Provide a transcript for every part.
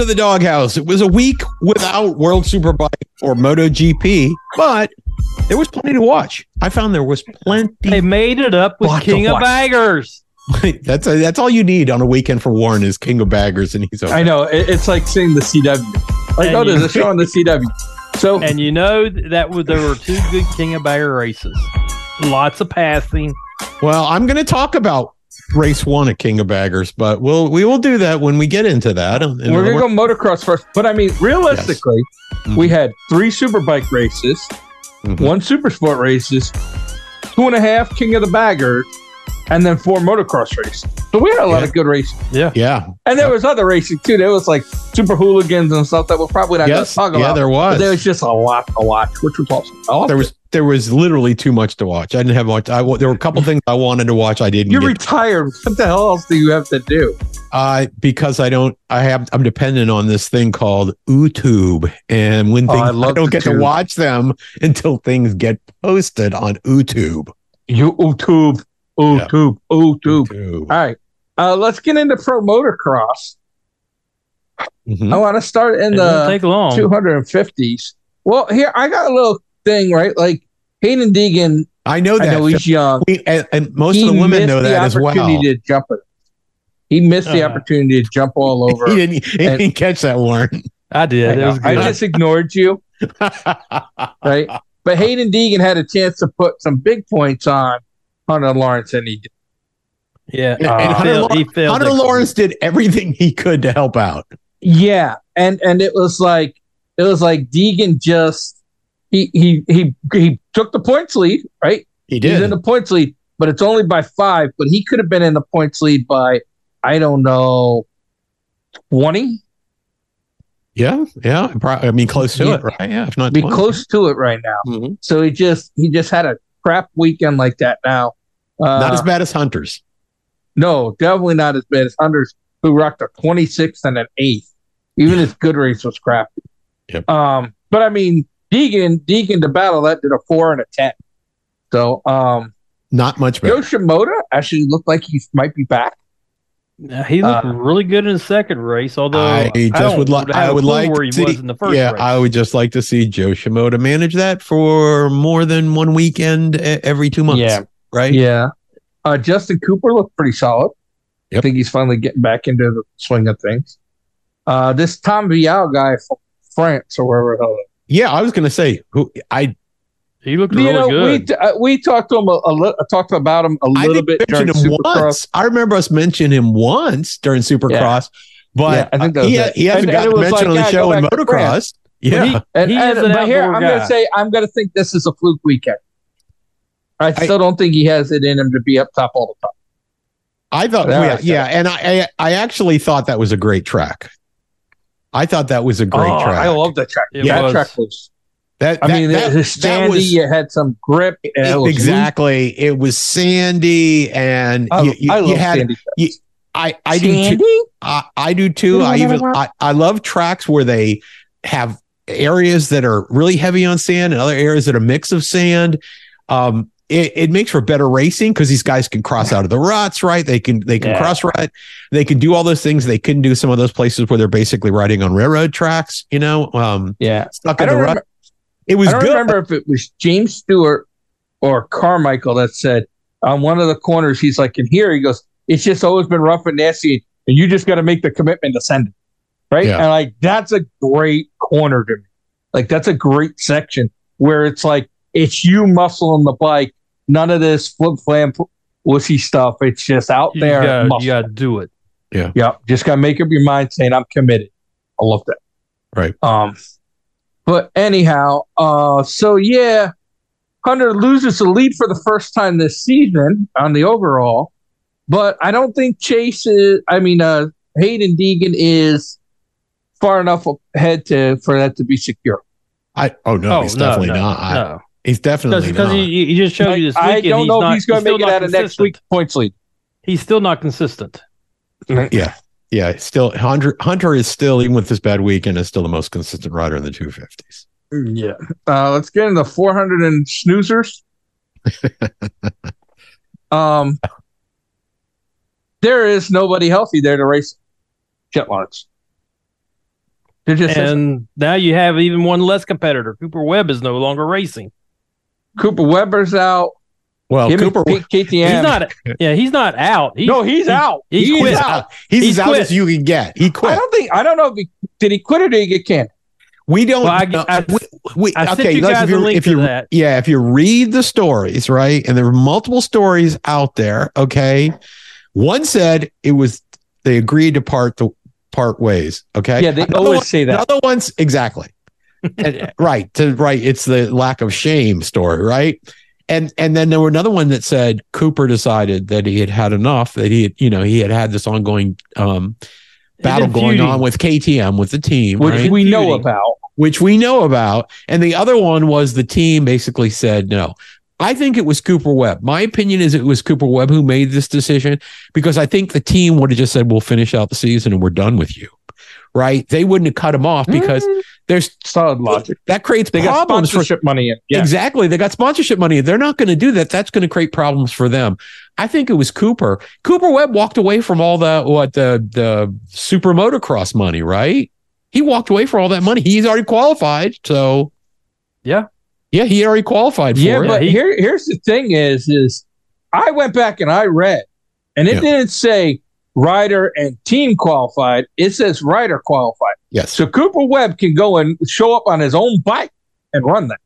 Welcome to the DawgHouse. It was a week without World Superbike or MotoGP, but there was plenty to watch. I found there was plenty. They made it up with King of watch. Baggers. that's uh, that's all you need on a weekend for Warren is King of Baggers, and he's okay. I know it, it's like seeing the CW. Like, And oh, there's a show on the CW. So And you know that was, there were two good King of Bagger races. Lots of passing. Well, I'm going to talk about race one at King of Baggers, but we'll we will do that when we get into that. And we're gonna go motocross first. But I mean, realistically, Mhm. we had three superbike races, Mhm. one super sport races, two and a half King of the Bagger, and then four motocross races. So we had a lot Yeah. of good races. Yeah. Yeah. And there was other racing too. There was like super hooligans and stuff that we're probably not Yes. going to talk Yeah, about. there was. But there was just a lot to watch, which was awesome. There it. was there was literally too much to watch. I didn't have much. I there were a couple things I wanted to watch. I didn't. You're get retired. What the hell else do you have to do? uh, because I don't. I have. I'm dependent on this thing called YouTube, and when Oh, things I I, love don't the get to watch them until things get posted on YouTube. YouTube. You YouTube, YouTube, YouTube. YouTube. All right. Uh, let's get into pro motocross. Mhm. I want to start in It the take long. 250s. Well, here I got a little thing, right? Like Haiden Deegan, I know I that. know he's young. We- and, and most He of the women missed know the that as well. opportunity to jump it. He missed the Uh. opportunity to jump all over. He didn't. He And- didn't catch that, Warren. I did. I, It know. I just ignored you, right? But Haiden Deegan had a chance to put some big points on Hunter Lawrence, and he did. yeah. And he Hunter, failed- Law- he failed Hunter Lawrence did everything he could to help out. Yeah, and and it was like it was like Deegan just he he he he took the points lead, right? He He's did. in the points lead, but it's only by five. But he could have been in the points lead by I don't know twenty. yeah, yeah. I mean, close to Yeah. it, right? Yeah, if not Be 20. close to it right now. Mhm. So he just he just had a crap weekend like that. Now, uh, Not as bad as Hunter's. no, definitely not as bad as Hunters, who rocked a twenty sixth and an eighth. Even his good race was crappy. Yep. Um, but I mean, Deegan Deegan to battle that did a four and a ten. So um, Not much better. Jo Shimoda actually looked like he might be back. Yeah, He looked Uh, really good in his second race, although I just don't would like. have I a would like where he to see. was in the first yeah, race. I would just like to see Jo Shimoda manage that for more than one weekend every two months. Yeah. Right. Yeah. Uh, Justin Cooper looked pretty solid. I think he's finally getting back into the swing of things. Uh, this Tom Vialle guy from France or wherever the hell. Yeah, I was going to say who I. he looked You really know, we good. t- uh, we talked to him a, a little, talked about him a I little bit during him Supercross. once. I remember us mentioning him once during Supercross, but Yeah, I think that he, was it. he hasn't And- and got mentioned like, on the yeah, show in motocross. France. Yeah, He- And, He and an but here outdoor I'm going to say I'm going to think this is a fluke weekend. I I- still don't think he has it in him to be up top all the time. I thought, Yeah, yeah, I said yeah, and I, I, I actually thought that was a great track. I thought that was a great Oh, track. I love that track. It that was. track was. that. I that- mean, that, it was that sandy. was- it had some grip. and it was loose. exactly. It was sandy, and I, you, you, I you had. sandy. you- I, I do too. I, I do too. I even I, I love tracks where they have areas that are really heavy on sand and other areas that are a mix of sand. Um, it, it makes for better racing because these guys can cross out of the ruts, right? They can they can Yeah. cross rut. They can do all those things they couldn't do some of those places where they're basically riding on railroad tracks. You know, um, Yeah. stuck I in the rut. It was I don't good. remember if it was James Stewart or Carmichael that said on one of the corners, he's like, in here, he goes, it's just always been rough and nasty, and you just got to make the commitment to send it. Right. Yeah. And like, that's a great corner to me. Like, that's a great section where it's like, it's you muscling the bike, none of this flip flam wussy stuff. It's just out You there. gotta, you gotta do it. Yeah, Yeah. just gotta make up your mind saying I'm committed. I love that. Right. Um, but anyhow, uh, so yeah, Hunter loses the lead for the first time this season on the overall, but I don't think Chase is. I mean, uh, Haiden Deegan is far enough ahead to for that to be secure. I oh no, oh he's no, definitely no, not. I- No, He's definitely because not. he, he just showed you this I weekend. don't he's know not, if he's going to make it not out of next consistent. week's points lead. He's still not consistent. yeah, yeah. Still, Hunter Hunter is still even with this bad weekend is still the most consistent rider in the two fifties. Yeah. Uh, let's get into 400 and snoozers. um, there is nobody healthy there to race Jett Lawrence. Just and now you have even one less competitor. Cooper Webb is no longer racing. Cooper Weber's out. Well, Him Cooper, K- KTM. He's not. Yeah, he's not out. He's, no, he's out. he He quit. is he's out. out. He's, He as out as you can get. He quit. I don't think. I don't know if he did. He quit or did he get canned? We don't. Well, I- know. I- we, we- I sent okay, you guys if you, a link if to you that. yeah, if you read the stories, right, and there were multiple stories out there. Okay, one said it was they agreed to part the part ways. Okay, Yeah, they Another always one- say that. The other ones exactly. And- right to right. It's the lack of shame story, right? And and then there were another one that said Cooper decided that he had had enough. That he had, you know, he had had this ongoing um, battle going on with KTM with the team, Which right? we know Feuding. about. which we know about. And the other one was the team basically said no. I think it was Cooper Webb. My opinion is it was Cooper Webb who made this decision because I think the team would have just said, we'll finish out the season and we're done with you. Right. They wouldn't have cut him off because Mm, there's solid logic. that creates They got problems for sponsorship money in. Yeah. Exactly. They got sponsorship money. They're not going to do that. That's going to create problems for them. I think it was Cooper. Cooper Webb walked away from all the what the the super motocross money, right? He walked away for all that money. He's already qualified. So Yeah. Yeah, he already qualified for Yeah, it. but he- here here's the thing is is I went back and I read, and it Yeah. didn't say rider and team qualified. It says rider qualified. yes. So Cooper Webb can go and show up on his own bike and run that.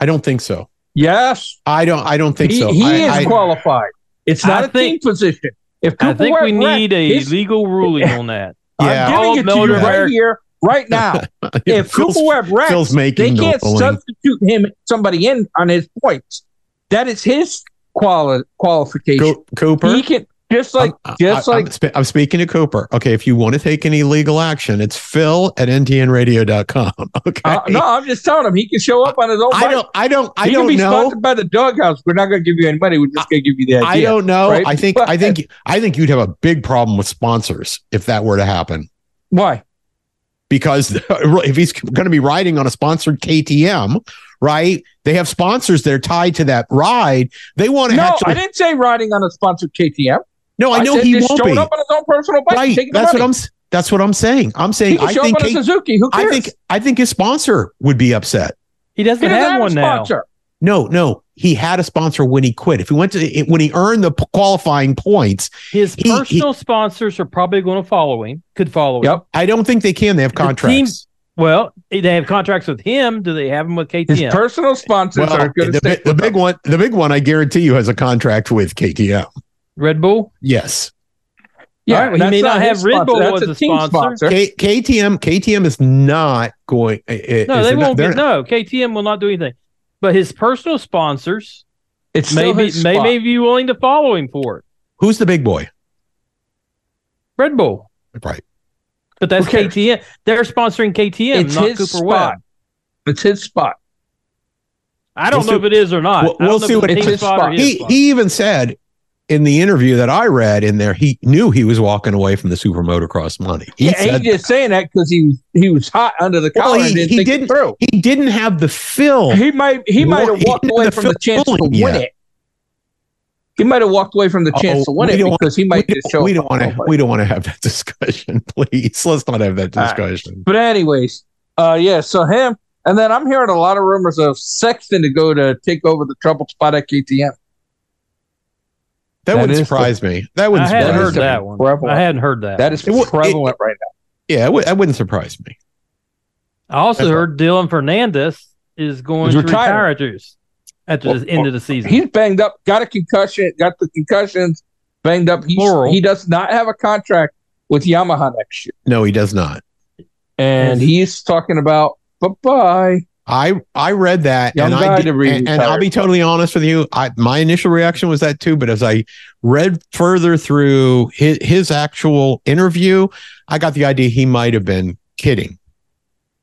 I don't think so. Yes, I don't I don't think he, so. he I, is I- qualified. It's not a think- team position. If Cooper I think Webb we ran- need a his- legal ruling on that. Yeah. I'm All giving it to you right America- here, right now. if Phil's- Cooper Webb Phil's wrecks, making they can't ruling. substitute him somebody in on his points. That is his quali- qualification. Co- Cooper. He can just like I'm- just I- like I'm, I'm speaking to Cooper. Okay, if you want to take any legal action, it's Phil at ntnradio.com. Okay. uh, no, I'm just telling him he can show up on his own. I bike. don't I don't I he don't can be know. sponsored by the DawgHouse. We're not going to give you any money. We're just going to give you the idea. I don't know. right? I think But- I think I think you'd have a big problem with sponsors if that were to happen. why. Because if he's going to be riding on a sponsored KTM, right? They have sponsors that are tied to that ride. They want to No, actually. I didn't say riding on a sponsored KTM. No, I know said he just won't showing be. up on his own personal bike. and Right. taking the That's what. I'm. That's what I'm saying. I'm saying can I show think up on a K- Suzuki. Who cares? I think I think his sponsor would be upset. He doesn't he doesn't have have a one now. sponsor. No, no, he had a sponsor when he quit. If he went to eh, when he earned the qualifying points, His He- he- personal sponsors are probably going to follow him. Could follow him. Yep. I don't think they can. They have The team- contracts. Well, eh, they have contracts with him. Do they have them with KTM? His personal sponsors Well, are going to the, the big one, the big one, I guarantee you has a contract with KTM. Red Bull. Yes, Yeah, All right, well, he may not have Red. Bull That's as a a team sponsor. K- KTM, KTM is not going. i- i- No, is they won't they're get. No, KTM will not do anything. But his personal sponsors It's may still be, may, may be willing to follow him for it. Who's the big boy? Red Bull. Right. But that's Who? KTM. They're sponsoring KTM, It's not his Cooper spot. Webb. It's his spot. I don't We'll know see- if it is or not. We'll- we'll see what- it's It's his spot spot. He he even said in the interview that I read in there, he knew he was walking away from the super motocross money. He yeah, said he's just saying that because he was he was hot under the Well, collar he- and didn't he didn't- through. he didn't have the fill. He might he Well, might have walked away from the chance to win yet. it. He might have walked away from the chance to win it because he might just show we don't want to we don't want to have that discussion please let's not have that All right. discussion But anyways, uh, yeah. So him, and then I'm hearing a lot of rumors of Sexton to go to take over the trouble spot at KTM. That, That wouldn't is the- surprise me that I wouldn't hadn't surprise heard me that one. Prevalent. I hadn't heard that. That is It would- prevalent right now. yeah it, would, that wouldn't surprise me I also That's heard Dylan Ferrandis is going He's to retiring. retire at yours after Well, the end of the season. He's banged up, got a concussion, got the concussions, banged up. He's, Plural. he does not have a contract with Yamaha next year, no he does not and Yes. he's talking about bye bye. I I read that Young and I did, and, and I'll be totally honest with you. I my initial reaction was that too, but as I read further through his, his actual interview, I got the idea he might have been kidding.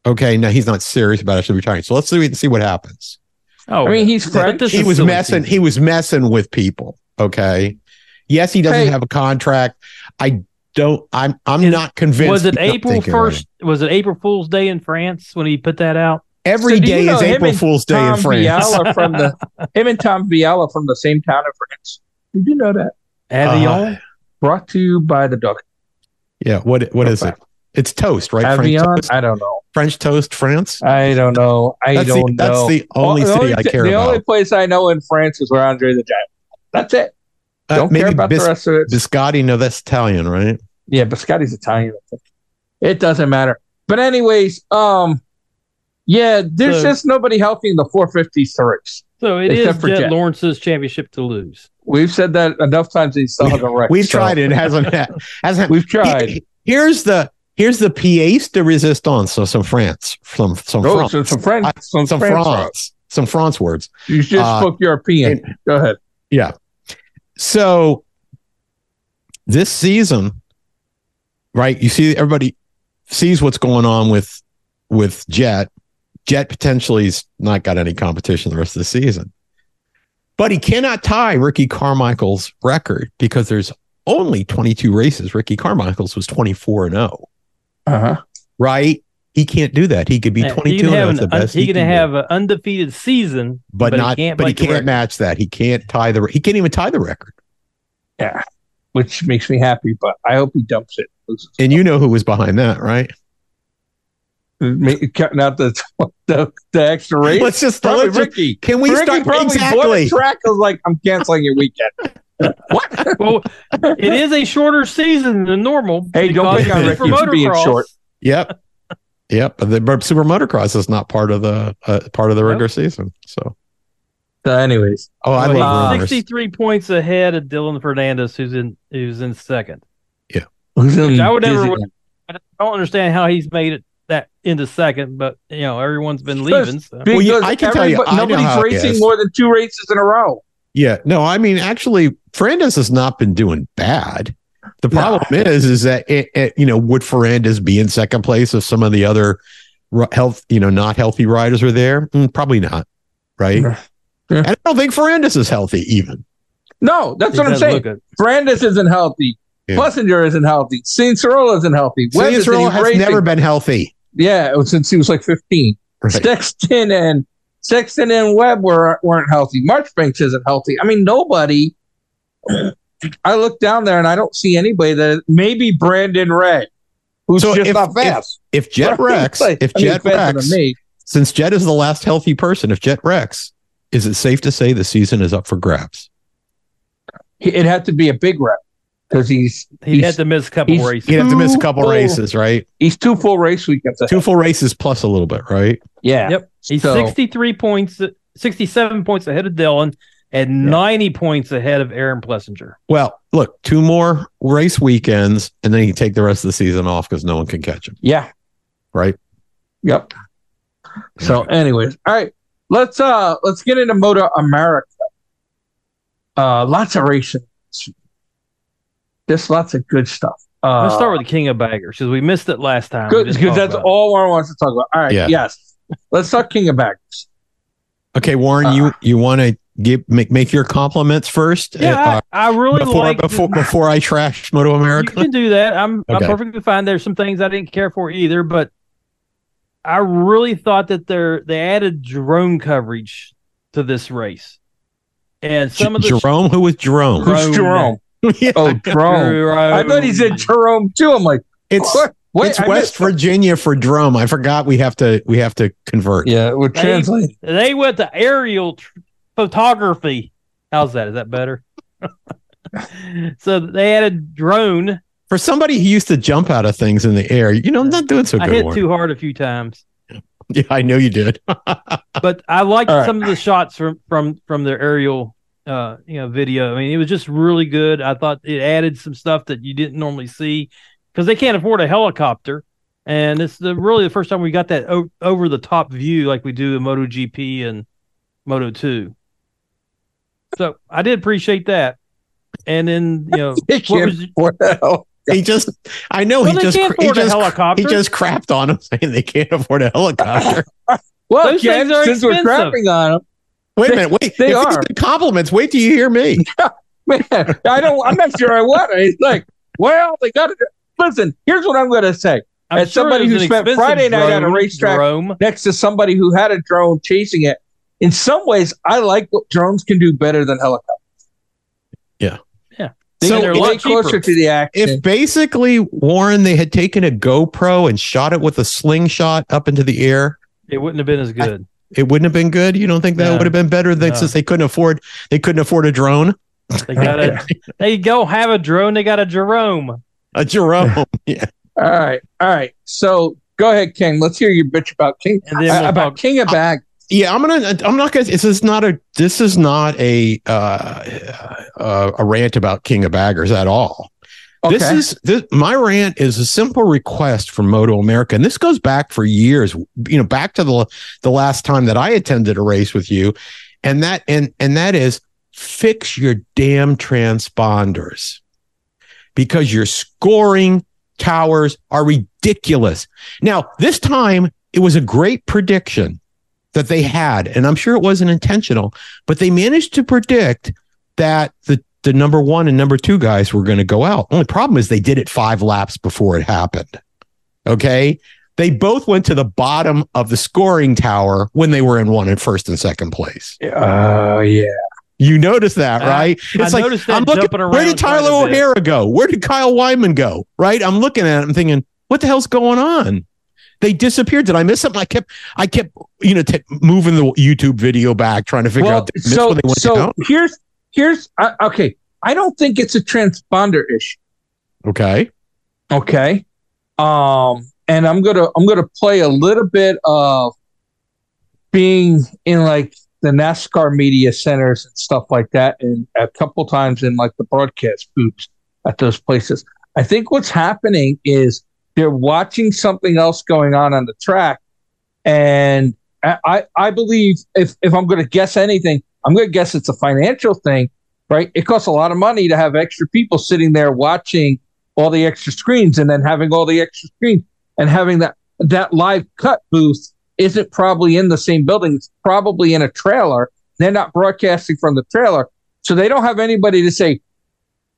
Okay, now he's not serious about actually retiring. So let's see see what happens. oh, I mean, he's but friends. He was messing. He was messing with people. Okay. Yes, he doesn't Hey. have a contract. I don't. I'm. I'm Is- not convinced. Was it April thinking about first? Was it April Fool's Day in France when he put that out? Every So do you know is April Fool's Day Tom in France. Vialle from the him and Tom Vialle from the same town in France. Did you know that? Avignon. Uh, Brought to you by the dog. Yeah. What? What is it? It's toast, right? French Avion? toast, I don't know. French toast, France. I don't know. I That's don't that's know. That's the only Oh, the city I t- care the about. The only place I know in France is where Andre the Giant. That's it. Uh, Don't care maybe about bis- the rest of it. biscotti. No, that's Italian, right? Yeah, Biscotti's Italian. I think. It doesn't matter. But anyways, um, yeah, there's So- just nobody healthy in the 450s to. So it is Except for Jett, Jett. Lawrence's championship to lose. We've said that enough times. He still We- hasn't wrecked. We've so- tried it. It hasn't. hasn't. We've tried. Here- Here's the here's the pièce de résistance. So some France, some some Oh, France, so some French, I- some, some France. France, some France words. You just Uh, spoke European. Go ahead. Yeah. So this season, right? You see, everybody sees what's going on with with Jett. Jett potentially's not got any competition the rest of the season, but he cannot tie Ricky Carmichael's record because there's only 22 races. Ricky Carmichael's was 24 and 0, Uh huh. right? He can't do that. He could be Yeah, 22 he can and 0. have That's the best he can can do. have an undefeated season, but, but he not. can't but he can't record. match that. He can't tie the. He can't even tie the record. Yeah, which makes me happy. But I hope he dumps it. And you know who was behind that, right? Make- cutting out the the, the extra race. Let's just Probably let's just- Ricky. Can we Ricky start probably bought exactly? track. I was like, I'm canceling your weekend. what? well, it is a shorter season than normal. Hey, don't because pick on Ricky for being short. Yep, yep. The Super Motocross is not part of the uh, part of the Nope. regular season. So, So, anyways, oh, I Well, love he's 63 points ahead of Dylan Ferrandis, who's in who's in second. who's in I would never- Disneyland? I don't understand how he's made it that into second, but you know everyone's been leaving. So. Well, yeah, I can tell you, everybody- I nobody's racing more than two races in a row. Yeah, no, I mean, actually, Ferrandis has not been doing bad. The No. problem is, is that it, it, you know, would Ferrandis be in second place if some of the other health, you know, not healthy riders were there? Mm, probably not, right? Yeah. And I don't think Ferrandis is healthy even. No, that's He what I'm saying. look good. Brandis isn't healthy. Yeah. Plessinger isn't healthy. Cianciarulo isn't healthy. Webb isn't Cianciarulo even has racing. never been healthy. Yeah, since he was like 15. Right. Sexton and Sexton and Webb were weren't healthy. Marchbanks isn't healthy. I mean, nobody. I look down there and I don't see anybody that maybe Brandon Ray, who's So just if- not fast. If Jett Rex, Like, if I Jett faster Rex, me. since Jett is the last healthy person, if Jett Rex, is it safe to say the season is up for grabs? It had to be a big rep because he's He he's, had to miss a couple races. He'd have to miss a couple full- races, right? he's two full race weekends. ahead. Two full races plus a little bit, right? Yeah. Yep. He's So- 63 points, 67 points ahead of Dylan, and 90 points ahead of Aaron Plessinger. Well, look, two more race weekends, and then he can take the rest of the season off because no one can catch him, Yeah. right? Yep. So, anyways, all right, let's uh let's get into Moto America. Uh, lots of racing. Just lots of good stuff. Uh, Let's start with the King of Baggers because we missed it last time. Good because that's all Warren wants to talk about. All right, Yeah. yes, let's talk King of Baggers. Okay, Warren, Uh, you you want to give make make your compliments first? Yeah, Uh, I, I really before like before before I trash Moto America. You America. can do that. I'm Okay. I'm perfectly fine. There's some things I didn't care for either, but I really thought that they're they added drone coverage to this race, and some of the Jerome, who was Jerome? Who's Jerome. Jerome? Yeah, Oh, Jerome. I thought he said Jerome too. I'm like, it's what? Wait, it's I West missed- Virginia for drum. I forgot we have to we have to convert. Yeah, we're They- They went to aerial tr- photography. How's that? Is that better? so they had a drone. For somebody who used to jump out of things in the air, you know, I'm not doing so I good. hit Warren. too hard a few times, Yeah, I know you did. but I liked All right. some of the shots from from from their aerial uh you know video. I mean, it was just really good. I thought it added some stuff that you didn't normally see because they can't afford a helicopter. And it's the really the first time we got that o- over the top view like we do in MotoGP and Moto 2. So I did appreciate that. And then, you know, what was, afford he just, I know well, he just, he just, helicopter. he just crapped on him saying they can't afford a helicopter. Well, Those Ken, things are since we're crapping on him, Wait a minute, wait. They if are. these compliments. Wait till you hear me. man, I don't. I'm not sure I want it. He's like, well, they got to listen. Here's what I'm going to say. I'm as somebody who spent expensive Friday night at a drone- racetrack- drone. Next to somebody who had a drone chasing it. In some ways, I like what drones can do better than helicopters. They So so they're a lot closer cheaper. to the action. if basically Warren they had taken a GoPro and shot it with a slingshot up into the air, It wouldn't have been as good. It wouldn't have been good. You don't think that No. would have been better than No. since they couldn't afford they couldn't afford a drone? They got a. they go have a drone. They got a Jerome. A Jerome. yeah. all right, all right. So go ahead, King. Let's hear you bitch about King And then uh, we'll about talk- King of Bag. Yeah, I'm gonna. I'm not gonna. This is not a. This is not a uh, uh, a rant about King of Baggers at all. Okay. This is this, my rant is a simple request from Moto America, and this goes back for years. You know, back to the the last time that I attended a race with you, and that and and that is fix your damn transponders because your scoring towers are ridiculous. Now, this time it was a great prediction that they had, and I'm sure it wasn't intentional, but they managed to predict that the the number one and number two guys were going to go out. The only problem is they did it five laps before it happened. Okay. They both went to the bottom of the scoring tower when they were in one and first and second place. Oh yeah. You notice that, I- right? I noticed that I'm looking, jumping where did Tyler. O'Hara go? Where did Kyle Wyman go? Right? I'm looking at it. I'm thinking, what the hell's going on? They disappeared. Did I miss something? I kept, I kept, you know, t- moving the YouTube video back, trying to figure Well, out did I miss so where they went so down? here's here's uh, okay. I don't think it's a transponder issue. Okay. Okay. Um, and I'm gonna I'm gonna play a little bit of being in like the NASCAR media centers and stuff like that, and a couple times in like the broadcast booths at those places. I think what's happening is they're watching something else going on on the track, and I I, believe if if I'm gonna guess anything, I'm gonna guess it's a financial thing, right? It costs a lot of money to have extra people sitting there watching all the extra screens and then having all the extra screens and having that that live cut booth isn't probably in the same building. It's probably in a trailer. They're not broadcasting from the trailer. So they don't have anybody to say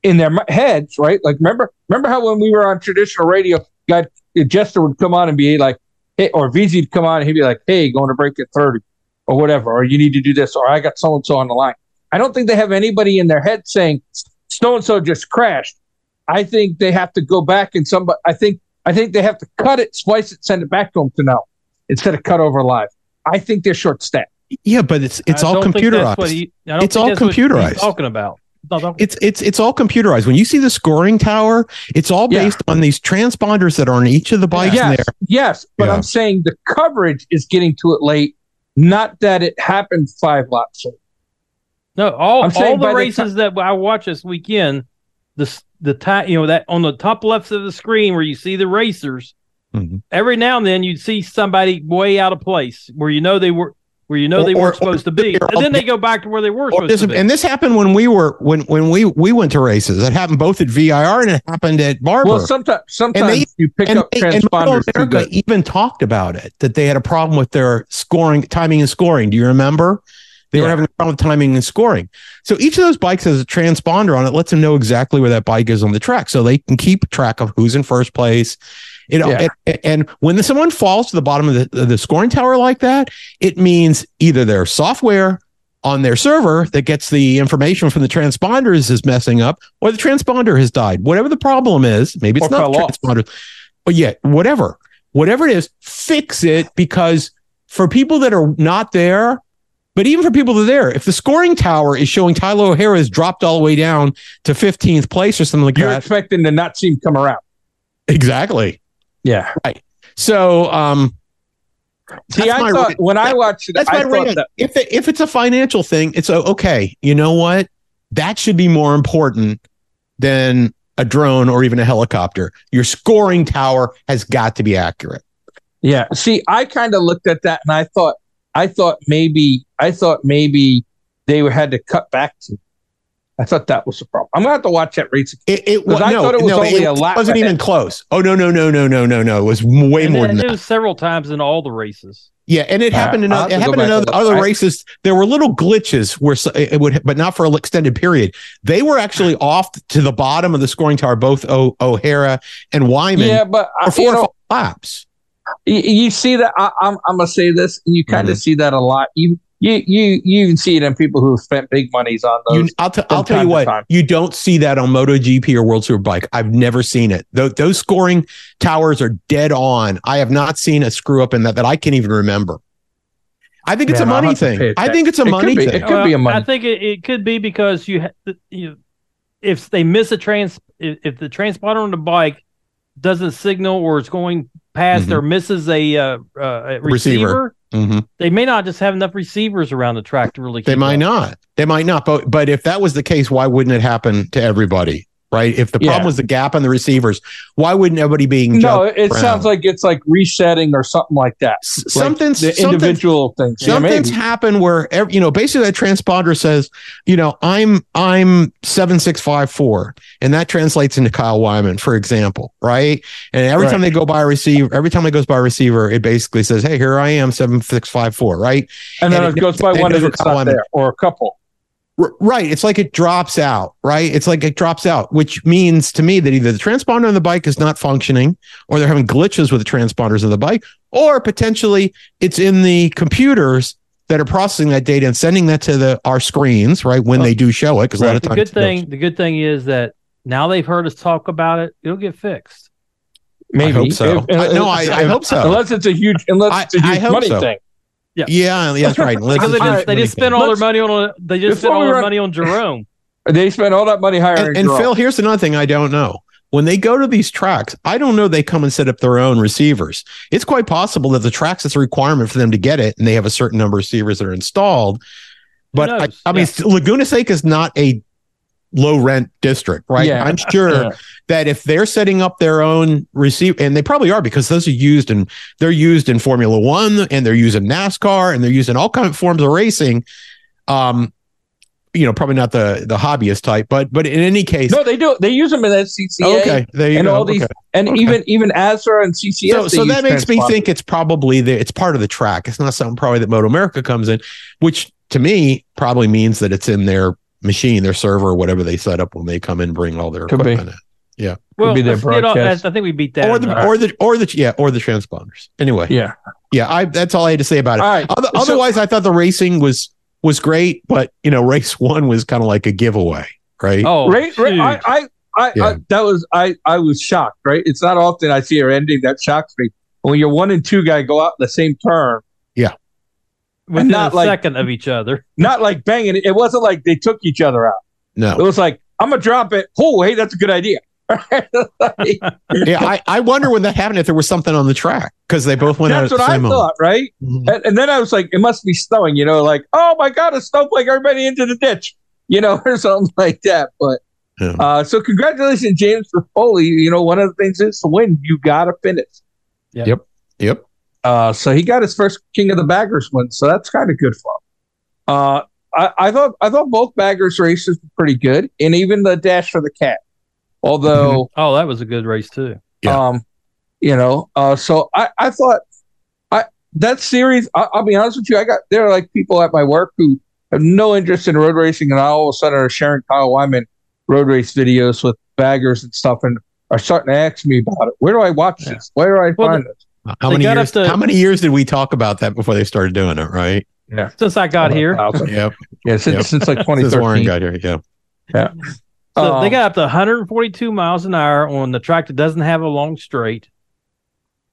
in their heads right? Like remember remember how when we were on traditional radio God, Jester would come on and be like hey or VZ would come on and he'd be like hey going to break at 30 or whatever or you need to do this or I got so and so on the line I don't think they have anybody in their head saying so and so just crashed I think they have to go back and somebody. I think I think they have to cut it, splice it, send it back to them to know instead of cut over live. I think they're short staffed. Yeah, but it's it's I all don't think that's what computerized. he- It's all that's what he's computerized. talking about. He's not talking- It's it's it's all computerized. When you see the scoring tower, it's all Yeah. based on these transponders that are on each of the bikes yes, there. yes, but Yeah. I'm saying the coverage is getting to it late, not that it happened five laps late. No, all I'm all by the the races that I watched this weekend, the the time you know that on the top left of the screen where you see the racers, Mhm. every now and then you'd see somebody way out of place where you know they were where you know they or- weren't supposed to be, and then they go back to where they were supposed this- to be. and this happened when we were when when we we went to races. It happened both at VIR and it happened at Barber. Well, sometimes sometimes you pick and, up they- and transponders too America even talked about it that they had a problem with their scoring, timing, and scoring. Do you remember? They were having a problem with timing and scoring. So each of those bikes has a transponder on it, lets them know exactly where that bike is on the track, so they can keep track of who's in first place. You know, Yeah. and, and when someone falls to the bottom of the, the scoring tower like that, it means either their software on their server that gets the information from the transponders is messing up, or the transponder has died. Whatever the problem is, maybe it's Or not the transponder. But yeah, whatever, whatever it is, fix it because for people that are not there, but even for people that are there, if the scoring tower is showing Tyler O'Hara has dropped all the way down to 15th place or something like that, You're expecting to not see him come around. exactly. Yeah. So, um, See, That's I my thought rant. when I watched it, that's I my thought that If it, if it's a financial thing, it's o- okay. You know what? That should be more important than a drone or even a helicopter. Your scoring tower has got to be accurate. Yeah. See, I kind of looked at that and I thought, I thought maybe, I thought maybe they had to cut back to. I thought that was the problem. I'm gonna have to watch that race. It, it, 'Cause I thought it was no, only it a lap wasn't ahead. even close. Oh no, no, no, no, no, no, no. It was way and more then than it that. was several times in all the races. Yeah, and it Uh, happened in I'll other, it happened in other, other races. There were little glitches where it would, but not for an extended period. They were actually off to the bottom of the scoring tower, both o- O'Hara and Wyman, Yeah, but for uh, four you know, laps. you, you see that I, I'm, I'm gonna say this, and you kind of Mm-hmm. see that a lot. Even you you you even see it in people who have spent big monies on those. You, I'll, t- I'll tell you what, time. you don't see that on MotoGP or World Superbike. I've never seen it. Those, those scoring towers are dead on. I have not seen a screw up in that that I can even remember. I think it's Man, a I'll money thing. I think it's a It could money be. thing. It could be a money I think it, it could be because you ha- you if they miss a trans if, if the transponder on the bike doesn't signal or it's going past Mhm. or misses a, uh, uh, a Receiver. receiver, hmm they may not just have enough receivers around the track to really. They might up. not. They might not. But but if that was the case, why wouldn't it happen to everybody? Right? If the problem Yeah. was the gap in the receivers, why wouldn't everybody being no, it around? sounds like it's like resetting or something like that. S- Like something's the individual things. Yeah, something's maybe. happened where ev- you know basically that transponder says you know i'm i'm 7654 and that translates into kyle wyman for example right and every Right. time they go by a receiver every time it goes by a receiver it basically says hey here i am 7654 right and then it it- goes by one and it's not there, or a couple. R- right it's like it drops out right it's like it drops out which means to me that either the transponder on the bike is not functioning or they're having glitches with the transponders of the bike or potentially it's in the computers that are processing that data and sending that to the our screens right when they do show it because a lot of The good thing, the good thing is that now they've heard us talk about it. It'll get fixed. Maybe. hope so. If- I- no, I- I hope so. Unless it's a huge, unless I- it's a huge hope money so. thing. Yeah yeah that's right Let's Because they just- just, they just spent all their money on they just spent all their money on Jerome. They spend all that money hiring. and, and Phil, here's another thing I don't know. When they go to these tracks, I don't know they come and set up their own receivers. It's quite possible that the tracks is a requirement for them to get it, and they have a certain number of receivers that are installed. But I. I mean, Laguna Seca is not a low rent district, right? Yeah. I'm sure Yeah. that if they're setting up their own receive, and they probably are because those are used and they're used in Formula One and they're used in NASCAR and they're used in all kinds of forms of racing. Um, you know, probably not the the hobbyist type, but but in any case, No, they do. They use them in SCCA okay, there you and go. all these, Okay. and Okay. even even ASRA and CCS. So, so that makes me think it's probably the it's part of the track. It's not something probably that Moto America comes in, which to me probably means that it's in their machine, their server, or whatever they set up when they come in and bring all their Could be. equipment in. Well, be their let's off- broadcast. I think we beat that. or the the- or the or the yeah or the transponders. Anyway, yeah, Yeah. I that's all I had to say about it. All right. Other, So- otherwise, I thought the racing was was great, but you know, race one was kind of like a giveaway, right? oh, right, right. I, I, I, Yeah. I, that was I, I was shocked. Right, it's not often I see her ending that shocks me. When your one and two guy go out in the same turn, within not a like- second of each other. not like banging. It wasn't like they took each other out. No, it was like I'm gonna drop it. Oh, hey, that's a good idea. Like, yeah, I, I wonder when that happened if there was something on the track because they both went out that's what the I moment. thought. Right, Mhm. and, and then I was like, it must be snowing. You know, like oh my god, it's snowflake. Everybody into the ditch. You know, or something like that. But Yeah. uh, so congratulations, James Rispoli. You know, one of the things is to win, you gotta finish. Yep. Yep. Uh, so he got his first King of the Baggers win, so that's kind of good for him. Uh, I, I thought I thought both baggers races were pretty good, and even the dash for the cat. Although, Oh, that was a good race too. Yeah. um, you know, uh, so I, I thought I that series. I, I'll be honest with you, I got there are like people at my work who have no interest in road racing, and all of a sudden are sharing Kyle Wyman road race videos with baggers and stuff, and are starting to ask me about it. Where do I watch Yeah. this? Where do I Well, find this? How They many got years? to- how many years did we talk about that before they started doing it? Right? Yeah. Since I got here, Yep. Yeah, since, Yep. since like Since Warren got here, yeah. Yeah. so Um, they got up to 142 miles an hour on the track that doesn't have a long straight,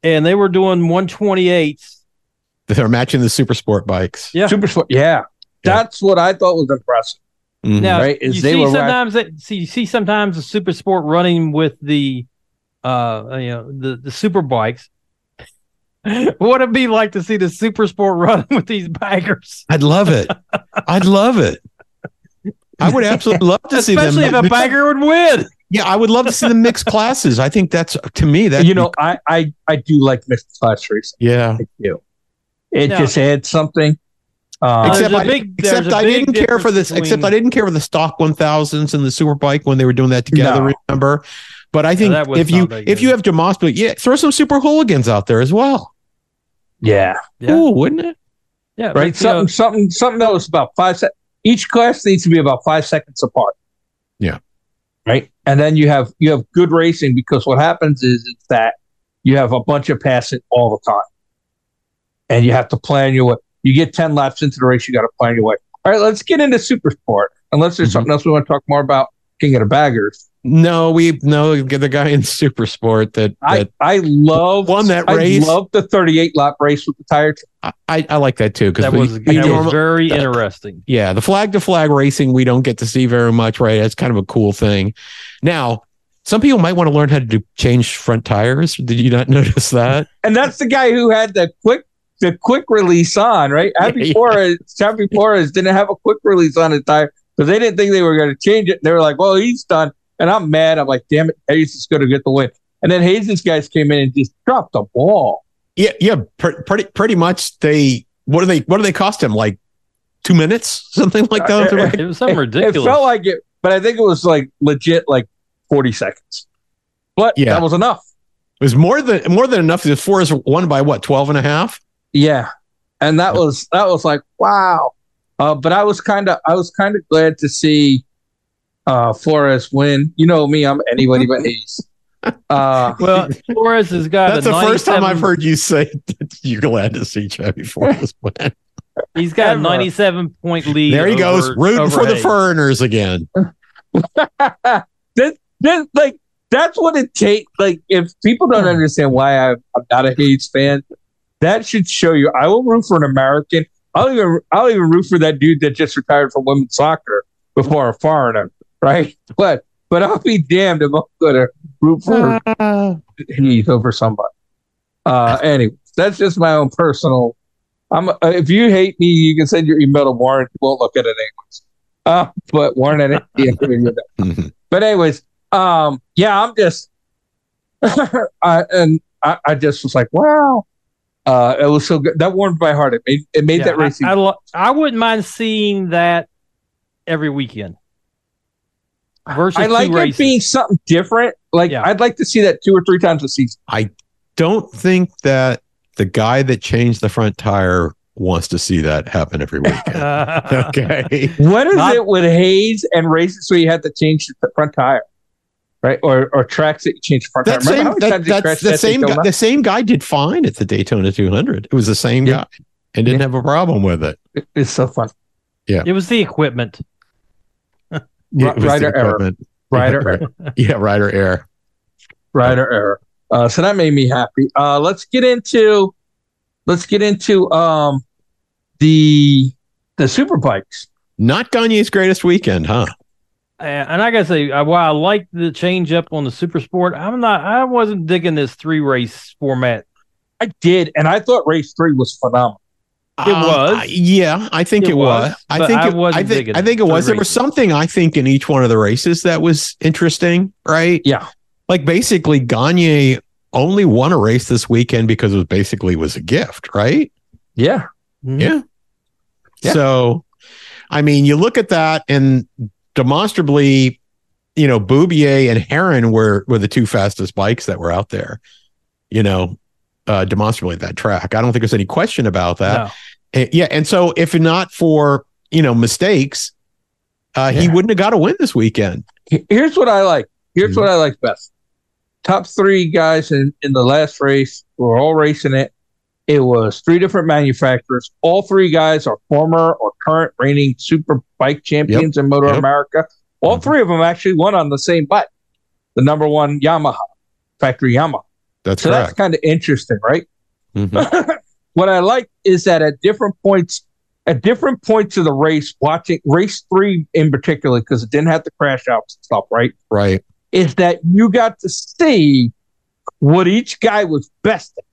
and they were doing 128s. They're matching the super sport bikes. Yeah. Super sport. Yeah. That's what I thought was impressive. Mhm. Now Right, is you they see were right- sometimes that see you see sometimes the super sport running with the uh you know the the super bikes. what would it be like to see the super sport running with these baggers? I'd love it. I'd love it. I would absolutely love to see them. Especially if a bagger would win. Yeah, I would love to see the mixed classes. I think that's to me that you know, I, I I do like mixed class racing. yeah. I do. It Yeah. just adds something. Uh, Except a I, big- except a I big didn't care for difference this. Except I didn't care for the stock one thousands and the super bike when they were doing that together. No. Remember? But I think that was if you if you have Demas, but yeah, throw some super hooligans out there as well. Yeah. Yeah. Ooh, wouldn't it? Yeah, Right. but, you Something know, something something that was about five sec. Each class needs to be about five seconds apart. Yeah. Right. And then you have you have good racing because what happens is it's that you have a bunch of passing all the time. And you have to plan your way. You get 10 laps into the race, you got to plan your way. All right, let's get into super sport. Unless there's Mhm. something else we want to talk more about King of the Baggers. No, we no the guy in Super Sport that, I, that I love Won that race. I love the 38 lap race with the tire. I, I, I like that too because That we, was, we that was very that- interesting. yeah the flag to flag racing we don't get to see very much right that's kind of a cool thing now some people might want to learn how to do change front tires did you not notice that And that's the guy who had the quick the quick release on, right? Happy Yeah. Flores, Happy Flores didn't have a quick release on his tire because they didn't think they were going to change it. They were like, "Well, he's done," and I'm mad. I'm like, "Damn it, Hayes is going to get the win." And then Hayes' guys came in and just dropped the ball. yeah yeah pr- pretty pretty much they what do they what do they cost him like two minutes something like that Uh, It was something ridiculous. It ridiculous. felt like it, but I think it was like legit, like 40 seconds. But Yeah. that was enough. it was more than more than enough the Forés won by what 12 and a half Yeah. And that was that was like wow. Uh, but I was kind of I was kind of glad to see uh Flores win. You know me, I'm anybody but Hayes. Uh well, Flores has got that's a the first time i've heard you say that you're glad to see Xavi Forés win. He's got a 97 point lead. there he goes rooting over for the Hayes. foreigners again that, that, like that's what it takes. Like if people don't understand why I'm, I'm not a Hayes fan, that should show you. I will root for an American. I'll even I'll even root for that dude that just retired from women's soccer before a foreigner, right? But but I'll be damned if I'm gonna root for Hayes over somebody. Uh, anyway, that's just my own personal. I'm uh, if you hate me, you can send your email to Warren. He won't look at it anyways. Uh, but Warren and it. But anyways, um, yeah, I'm just, I and I, I just was like, wow, uh, it was so good. That warmed my heart. It made it made Yeah, that racing. I, I, lo- I wouldn't mind seeing that every weekend. Versus I like two it races. being something different. Like Yeah. I'd like to see that two or three times a season. I don't think that the guy that changed the front tire wants to see that happen every weekend. okay. What is Not- it with Hayes and races where you had to change the front tire, right? Or or tracks that you change the That tire. same, Remember how many that, times you that's the same guy, the same guy did fine at the Daytona 200. It was the same Yeah. guy and didn't Yeah. have a problem with it. It- It's so fun. Yeah, it was the equipment. It Ri- was the rider error. Rider Yeah, error. Yeah, rider error. rider error. Uh, so that made me happy. Uh, let's get into let's get into um the the super bikes. Not Gagne's greatest weekend, huh? And and I gotta say, uh, while I like the change up on the super sport, I'm not. I wasn't digging this three race format. I did, and I thought race three was phenomenal. It was. Uh, yeah, I think It it, was. was, I think I it, wasn't I think I think it the was. There was something I think in each one of the races that was interesting, right? Yeah. Like basically Gagne only won a race this weekend because it was basically was a gift, right? Yeah, Mhm. Yeah. Yeah. So, I mean, you look at that and demonstrably, you know, Beaubier and Herrin were were the two fastest bikes that were out there. You know, uh, demonstrably that track. I don't think there's any question about that. No. Yeah, and so if not for you know mistakes, uh, he wouldn't have got a win this weekend. Here's what I like. Here's Mhm. what I like best. Top three guys in, in the last race were all racing it. It was three different manufacturers. All three guys are former or current reigning super bike champions in Motor Yep. America. All Mhm. three of them actually won on the same bike, the number one Yamaha, factory Yamaha. That's So that's kind of interesting, right? Mhm. what I like is that at different points, at different points of the race, watching race three in particular, because it didn't have the crash outs and stuff, right? Right. Is that you got to see what each guy was best at,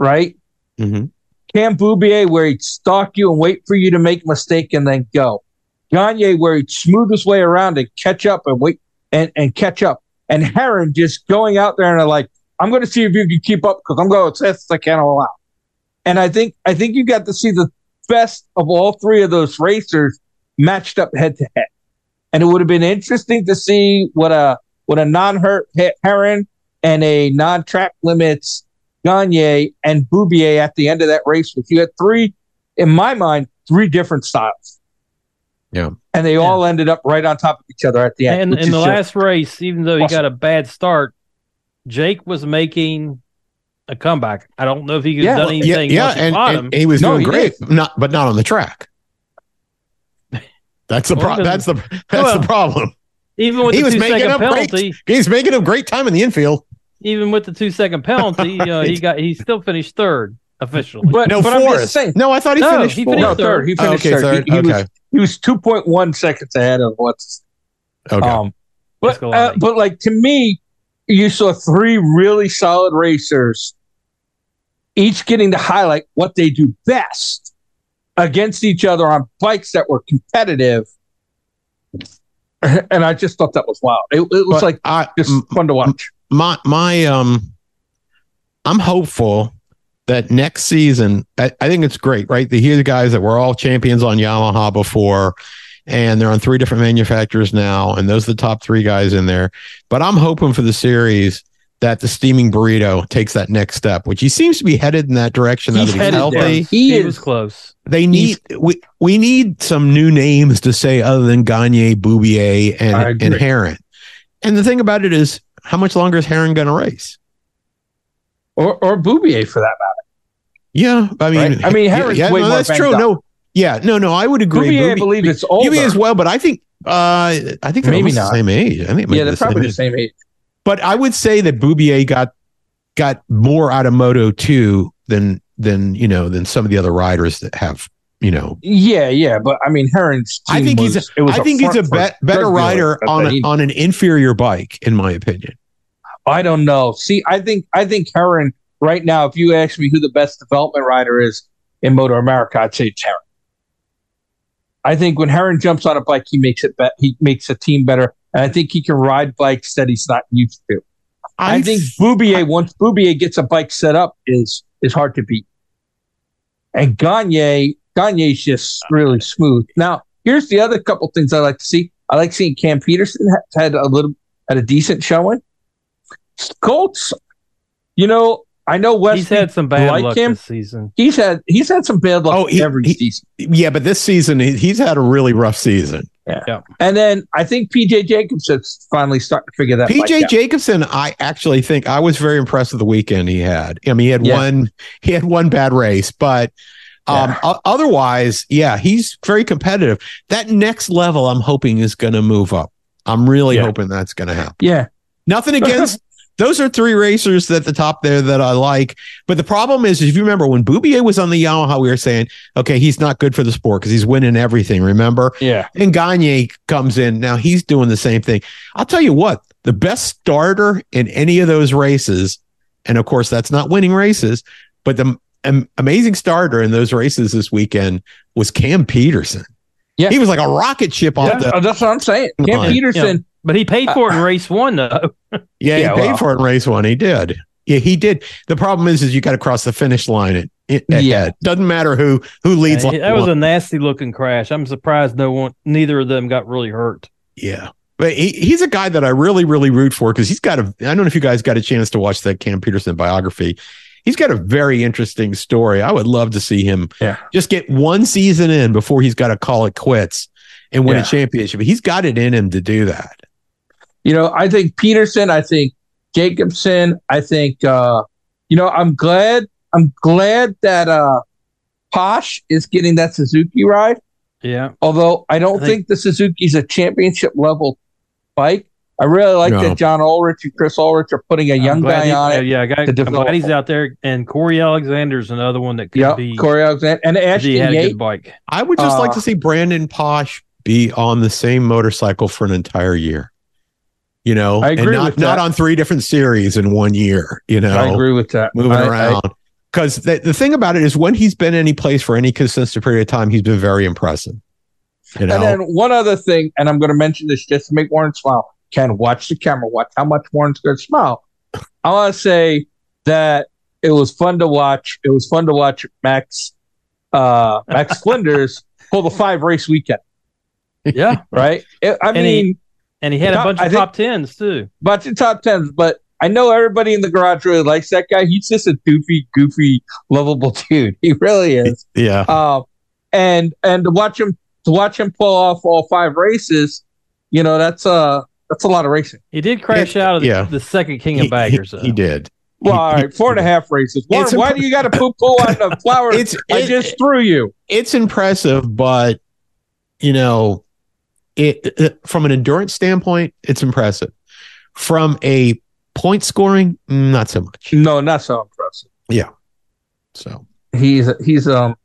right? hmm Cam Beaubier, where he'd stalk you and wait for you to make a mistake and then go. Gagne, where he'd smooth his way around and catch up and wait and, and catch up. And Herrin just going out there and like, I'm going to see if you can keep up because I'm going as fast as I can all out. And I think I think you got to see the best of all three of those racers matched up head to head. And it would have been interesting to see what a what a non-hurt he- Heron and a non-track limits Gagne and Beaubier at the end of that race. Which you had three, in my mind, three different styles. Yeah. And they Yeah. all ended up right on top of each other at the end. And in the last race, even though he Awesome. got a bad start, Jake was making a comeback. I don't know if he could Yeah, have done well, Yeah, anything. yeah, once you and, and he was No, doing he great, not but not on the track. That's the Well, pro- that's the that's well, the problem. even with he the was making second up great- He's making a great time in the infield. Even with the two second penalty, uh, he got he still finished third officially. But, No, but I'm just saying. No, I thought he No, finished he finished No, third. He Oh, finished okay, third. third. He, he okay. was he was two point one seconds ahead of what's okay. um but uh, but like to me, you saw three really solid racers, each getting to highlight what they do best against each other on bikes that were competitive. And I just thought that was wild. It, it was But like I, just fun to watch. My my um I'm hopeful that next season I, I think it's great, right? The here the guys that were all champions on Yamaha before and they're on three different manufacturers now, and those are the top three guys in there. But I'm hoping for the series that the steaming burrito takes that next step, which he seems to be headed in that direction He's that he's headed healthy. there. he, He is- was close. They need we we need some new names to say other than Gagne, Beaubier, and agree. and Herrin. And the thing about it is, how much longer is Herrin going to race? Or or Beaubier for that matter. Yeah, I mean, Right? I mean, Herrin's yeah, way no, more that's true. up. No, yeah, no, no, I would agree. Beaubier, I believe it's older. Beaubier as well, but I think uh, I think they're Maybe not. the same age. I think maybe yeah, they're the same probably the same age. But I would say that Beaubier got got more out of Moto two than than you know than some of the other riders that have you know. Yeah, yeah, but I mean, Herrin's. I think he's was- a, it was I think he's a for better rider on a, on an inferior bike, in my opinion. I don't know. See, I think I think Herrin right now. If you ask me who the best development rider is in MotoAmerica, I'd say it's Herrin. I think when Herrin jumps on a bike, he makes it. Be- he makes a team better, and I think he can ride bikes that he's not used to. I, think Beaubier once Beaubier gets a bike set up is is hard to beat. And Gagne Gagne's just really smooth. Now, here's the other couple things I like to see. I like seeing Cam Peterson had a little had a decent showing. Colts, you know, I know West. He's had some bad like luck him. this season. he's had he's had some bad luck Oh, he- every he- season. yeah, but this season he, he's had a really rough season. Yeah. And then I think PJ Jacobson's finally starting to figure that. PJ. Jacobson, I actually think I was very impressed with the weekend he had. I mean, he had Yeah. one he had one bad race, but um, otherwise, yeah, he's very competitive. That next level, I'm hoping is going to move up. I'm really Yeah. hoping that's going to happen. Yeah, Nothing against those are three racers at the top there that I like. But the problem is, if you remember when Beaubier was on the Yamaha, we were saying, okay, he's not good for the sport because he's winning everything. Remember? yeah. And Gagne comes in. Now he's doing the same thing. I'll tell you what, the best starter in any of those races, and of course, that's not winning races, but the am- amazing starter in those races this weekend was Cam Peterson. Yeah. He was like a rocket ship off Yeah, the. that's what I'm saying. Cam Line. Peterson. But he paid for it in race one, though. Yeah, he Yeah, paid well. for it in race one. He did. Yeah, he did. The problem is, is you got to cross the finish line. It, it Yeah. yeah. doesn't matter who who leads. Yeah, that was one. a nasty looking crash. I'm surprised no one, neither of them got really hurt. Yeah. But he, he's a guy that I really, really root for because he's got a. I don't know if you guys got a chance to watch that Cam Peterson biography. He's got a very interesting story. I would love to see him Yeah. just get one season in before he's got to call it quits and win Yeah. a championship. He's got it in him to do that. You know, I think Peterson, I think Jacobson, I think uh, you know, I'm glad I'm glad that uh Paasch is getting that Suzuki ride. Yeah. Although I don't I think, think- the Suzuki's a championship level bike. I really like No. that John Ulrich and Chris Ulrich are putting a I'm young guy he- on uh, it. Yeah, I got, to I'm glad he's out there. And Corey Alexander's another one that could Yeah, be. Corey Alexander and if Ashton he had a good bike. I would just like Uh, to see Brandon Paasch be on the same motorcycle for an entire year. You know, I agree and not, with not on three different series in one year, you know. I agree with that. moving I- I- around. Because the, the thing about it is, when he's been any place for any consistent period of time, he's been very impressive. You know, And then one other thing, and I'm going to mention this just to make Warren smile. Ken, watch the camera. Watch how much Warren's going to smile. I want to say that it was fun to watch. It was fun to watch Max, uh, Max Flinders pull the five race weekend. Yeah. Right? It- I And he- mean, And he had a Top- bunch I of think- top tens, too. bunch of top tens, but I know everybody in the garage really likes that guy. He's just a doofy, goofy, lovable dude. He really is. yeah, Uh, and and to watch him to watch him pull off all five races, you know, that's uh that's a lot of racing. He did crash Yeah, out of the, yeah. the second King he, of Baggers, he- he did. Well, all right, four and a half races. Why, It's why impre- do you got to poo poo on the flowers? It's I it- just threw you. it's impressive, but you know, it, it- from an endurance standpoint, it's impressive. From a point scoring, not so much. No, not so impressive. Yeah. So He's he's um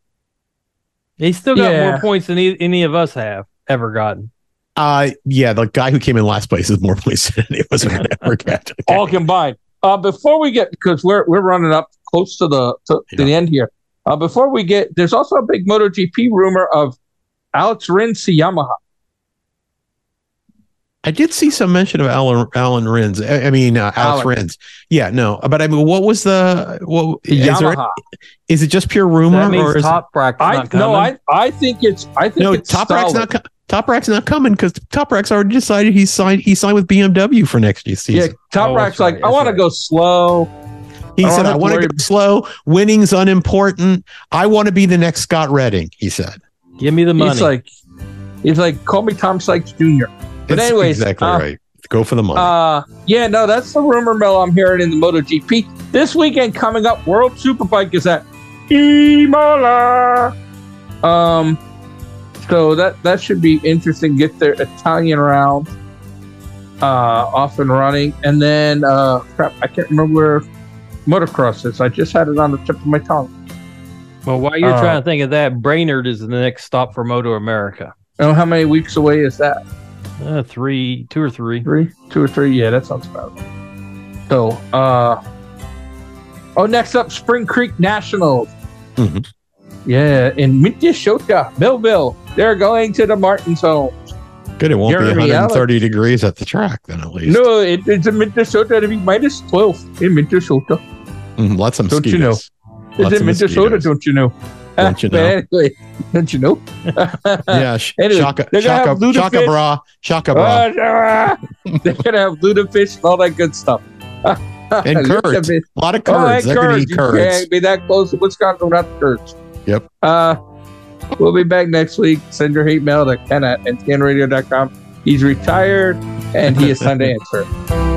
He's still got Yeah. more points than any, any of us have ever gotten. Uh yeah, the guy who came in last place is more points than any was us have ever got. all combined. Uh, before we get because we're we're running up close to the to, to the end here. Uh, before we get, there's also a big MotoGP rumor of Alex Rins to Yamaha. I did see some mention of Alan Alan Rins. I, I mean uh, Alex Alan. Rins. Yeah, no, but I mean, what was the what? Is, there, Yamaha. is it just pure rumor That or is top bracket's I not coming. no, I I think it's I think no it's Toprak's not co- Toprak's not coming because Toprak's already decided he signed he signed with BMW for next year's Yeah, season. Top Oh, Rack's that's right, like I that's want to go slow. He I said, "I want to worry- go slow. Winning's unimportant. I want to be the next Scott Redding." He said. Give me the money. He's like he's like call me Tom Sykes Jr. But It's anyways, exactly uh, right. Go for the money. Uh, yeah, no, that's the rumor mill I'm hearing in the MotoGP. This weekend coming up, World Superbike is at Imola. Um, so that that should be interesting. Get their Italian round uh, off and running, and then uh, crap, I can't remember where motocross is. I just had it on the tip of my tongue. well, while you're uh, trying to think of that, Brainerd is the next stop for MotoAmerica. Oh, how many weeks away is that? Uh, three, two or three. Three, two or three. Yeah, that sounds about. right. So, uh, oh, next up, Spring Creek Nationals. Mhm. Yeah, in Minnesota, Millville. They're going to the Martins home. Good. It won't Jeremy be 130 degrees at the track then at least. No, it, it's in Minnesota to be minus 12 in Minnesota. Mm, lots of Don't you mosquitoes. It's in Minnesota, mosquitoes. don't you know? Don't you know? don't you know? Yeah, sh- Anyway, shaka, shaka, shaka bra, shaka bra, Ah, They're going to have lutefish and all that good stuff. and curds. A lot of Oh, curds. and They're going to curds. eat You curds. can't be that close to Wisconsin without curds. Yep. Uh, we'll be back next week. Send your hate mail to Ken at nscanradio.com. He's retired and he is time to answer.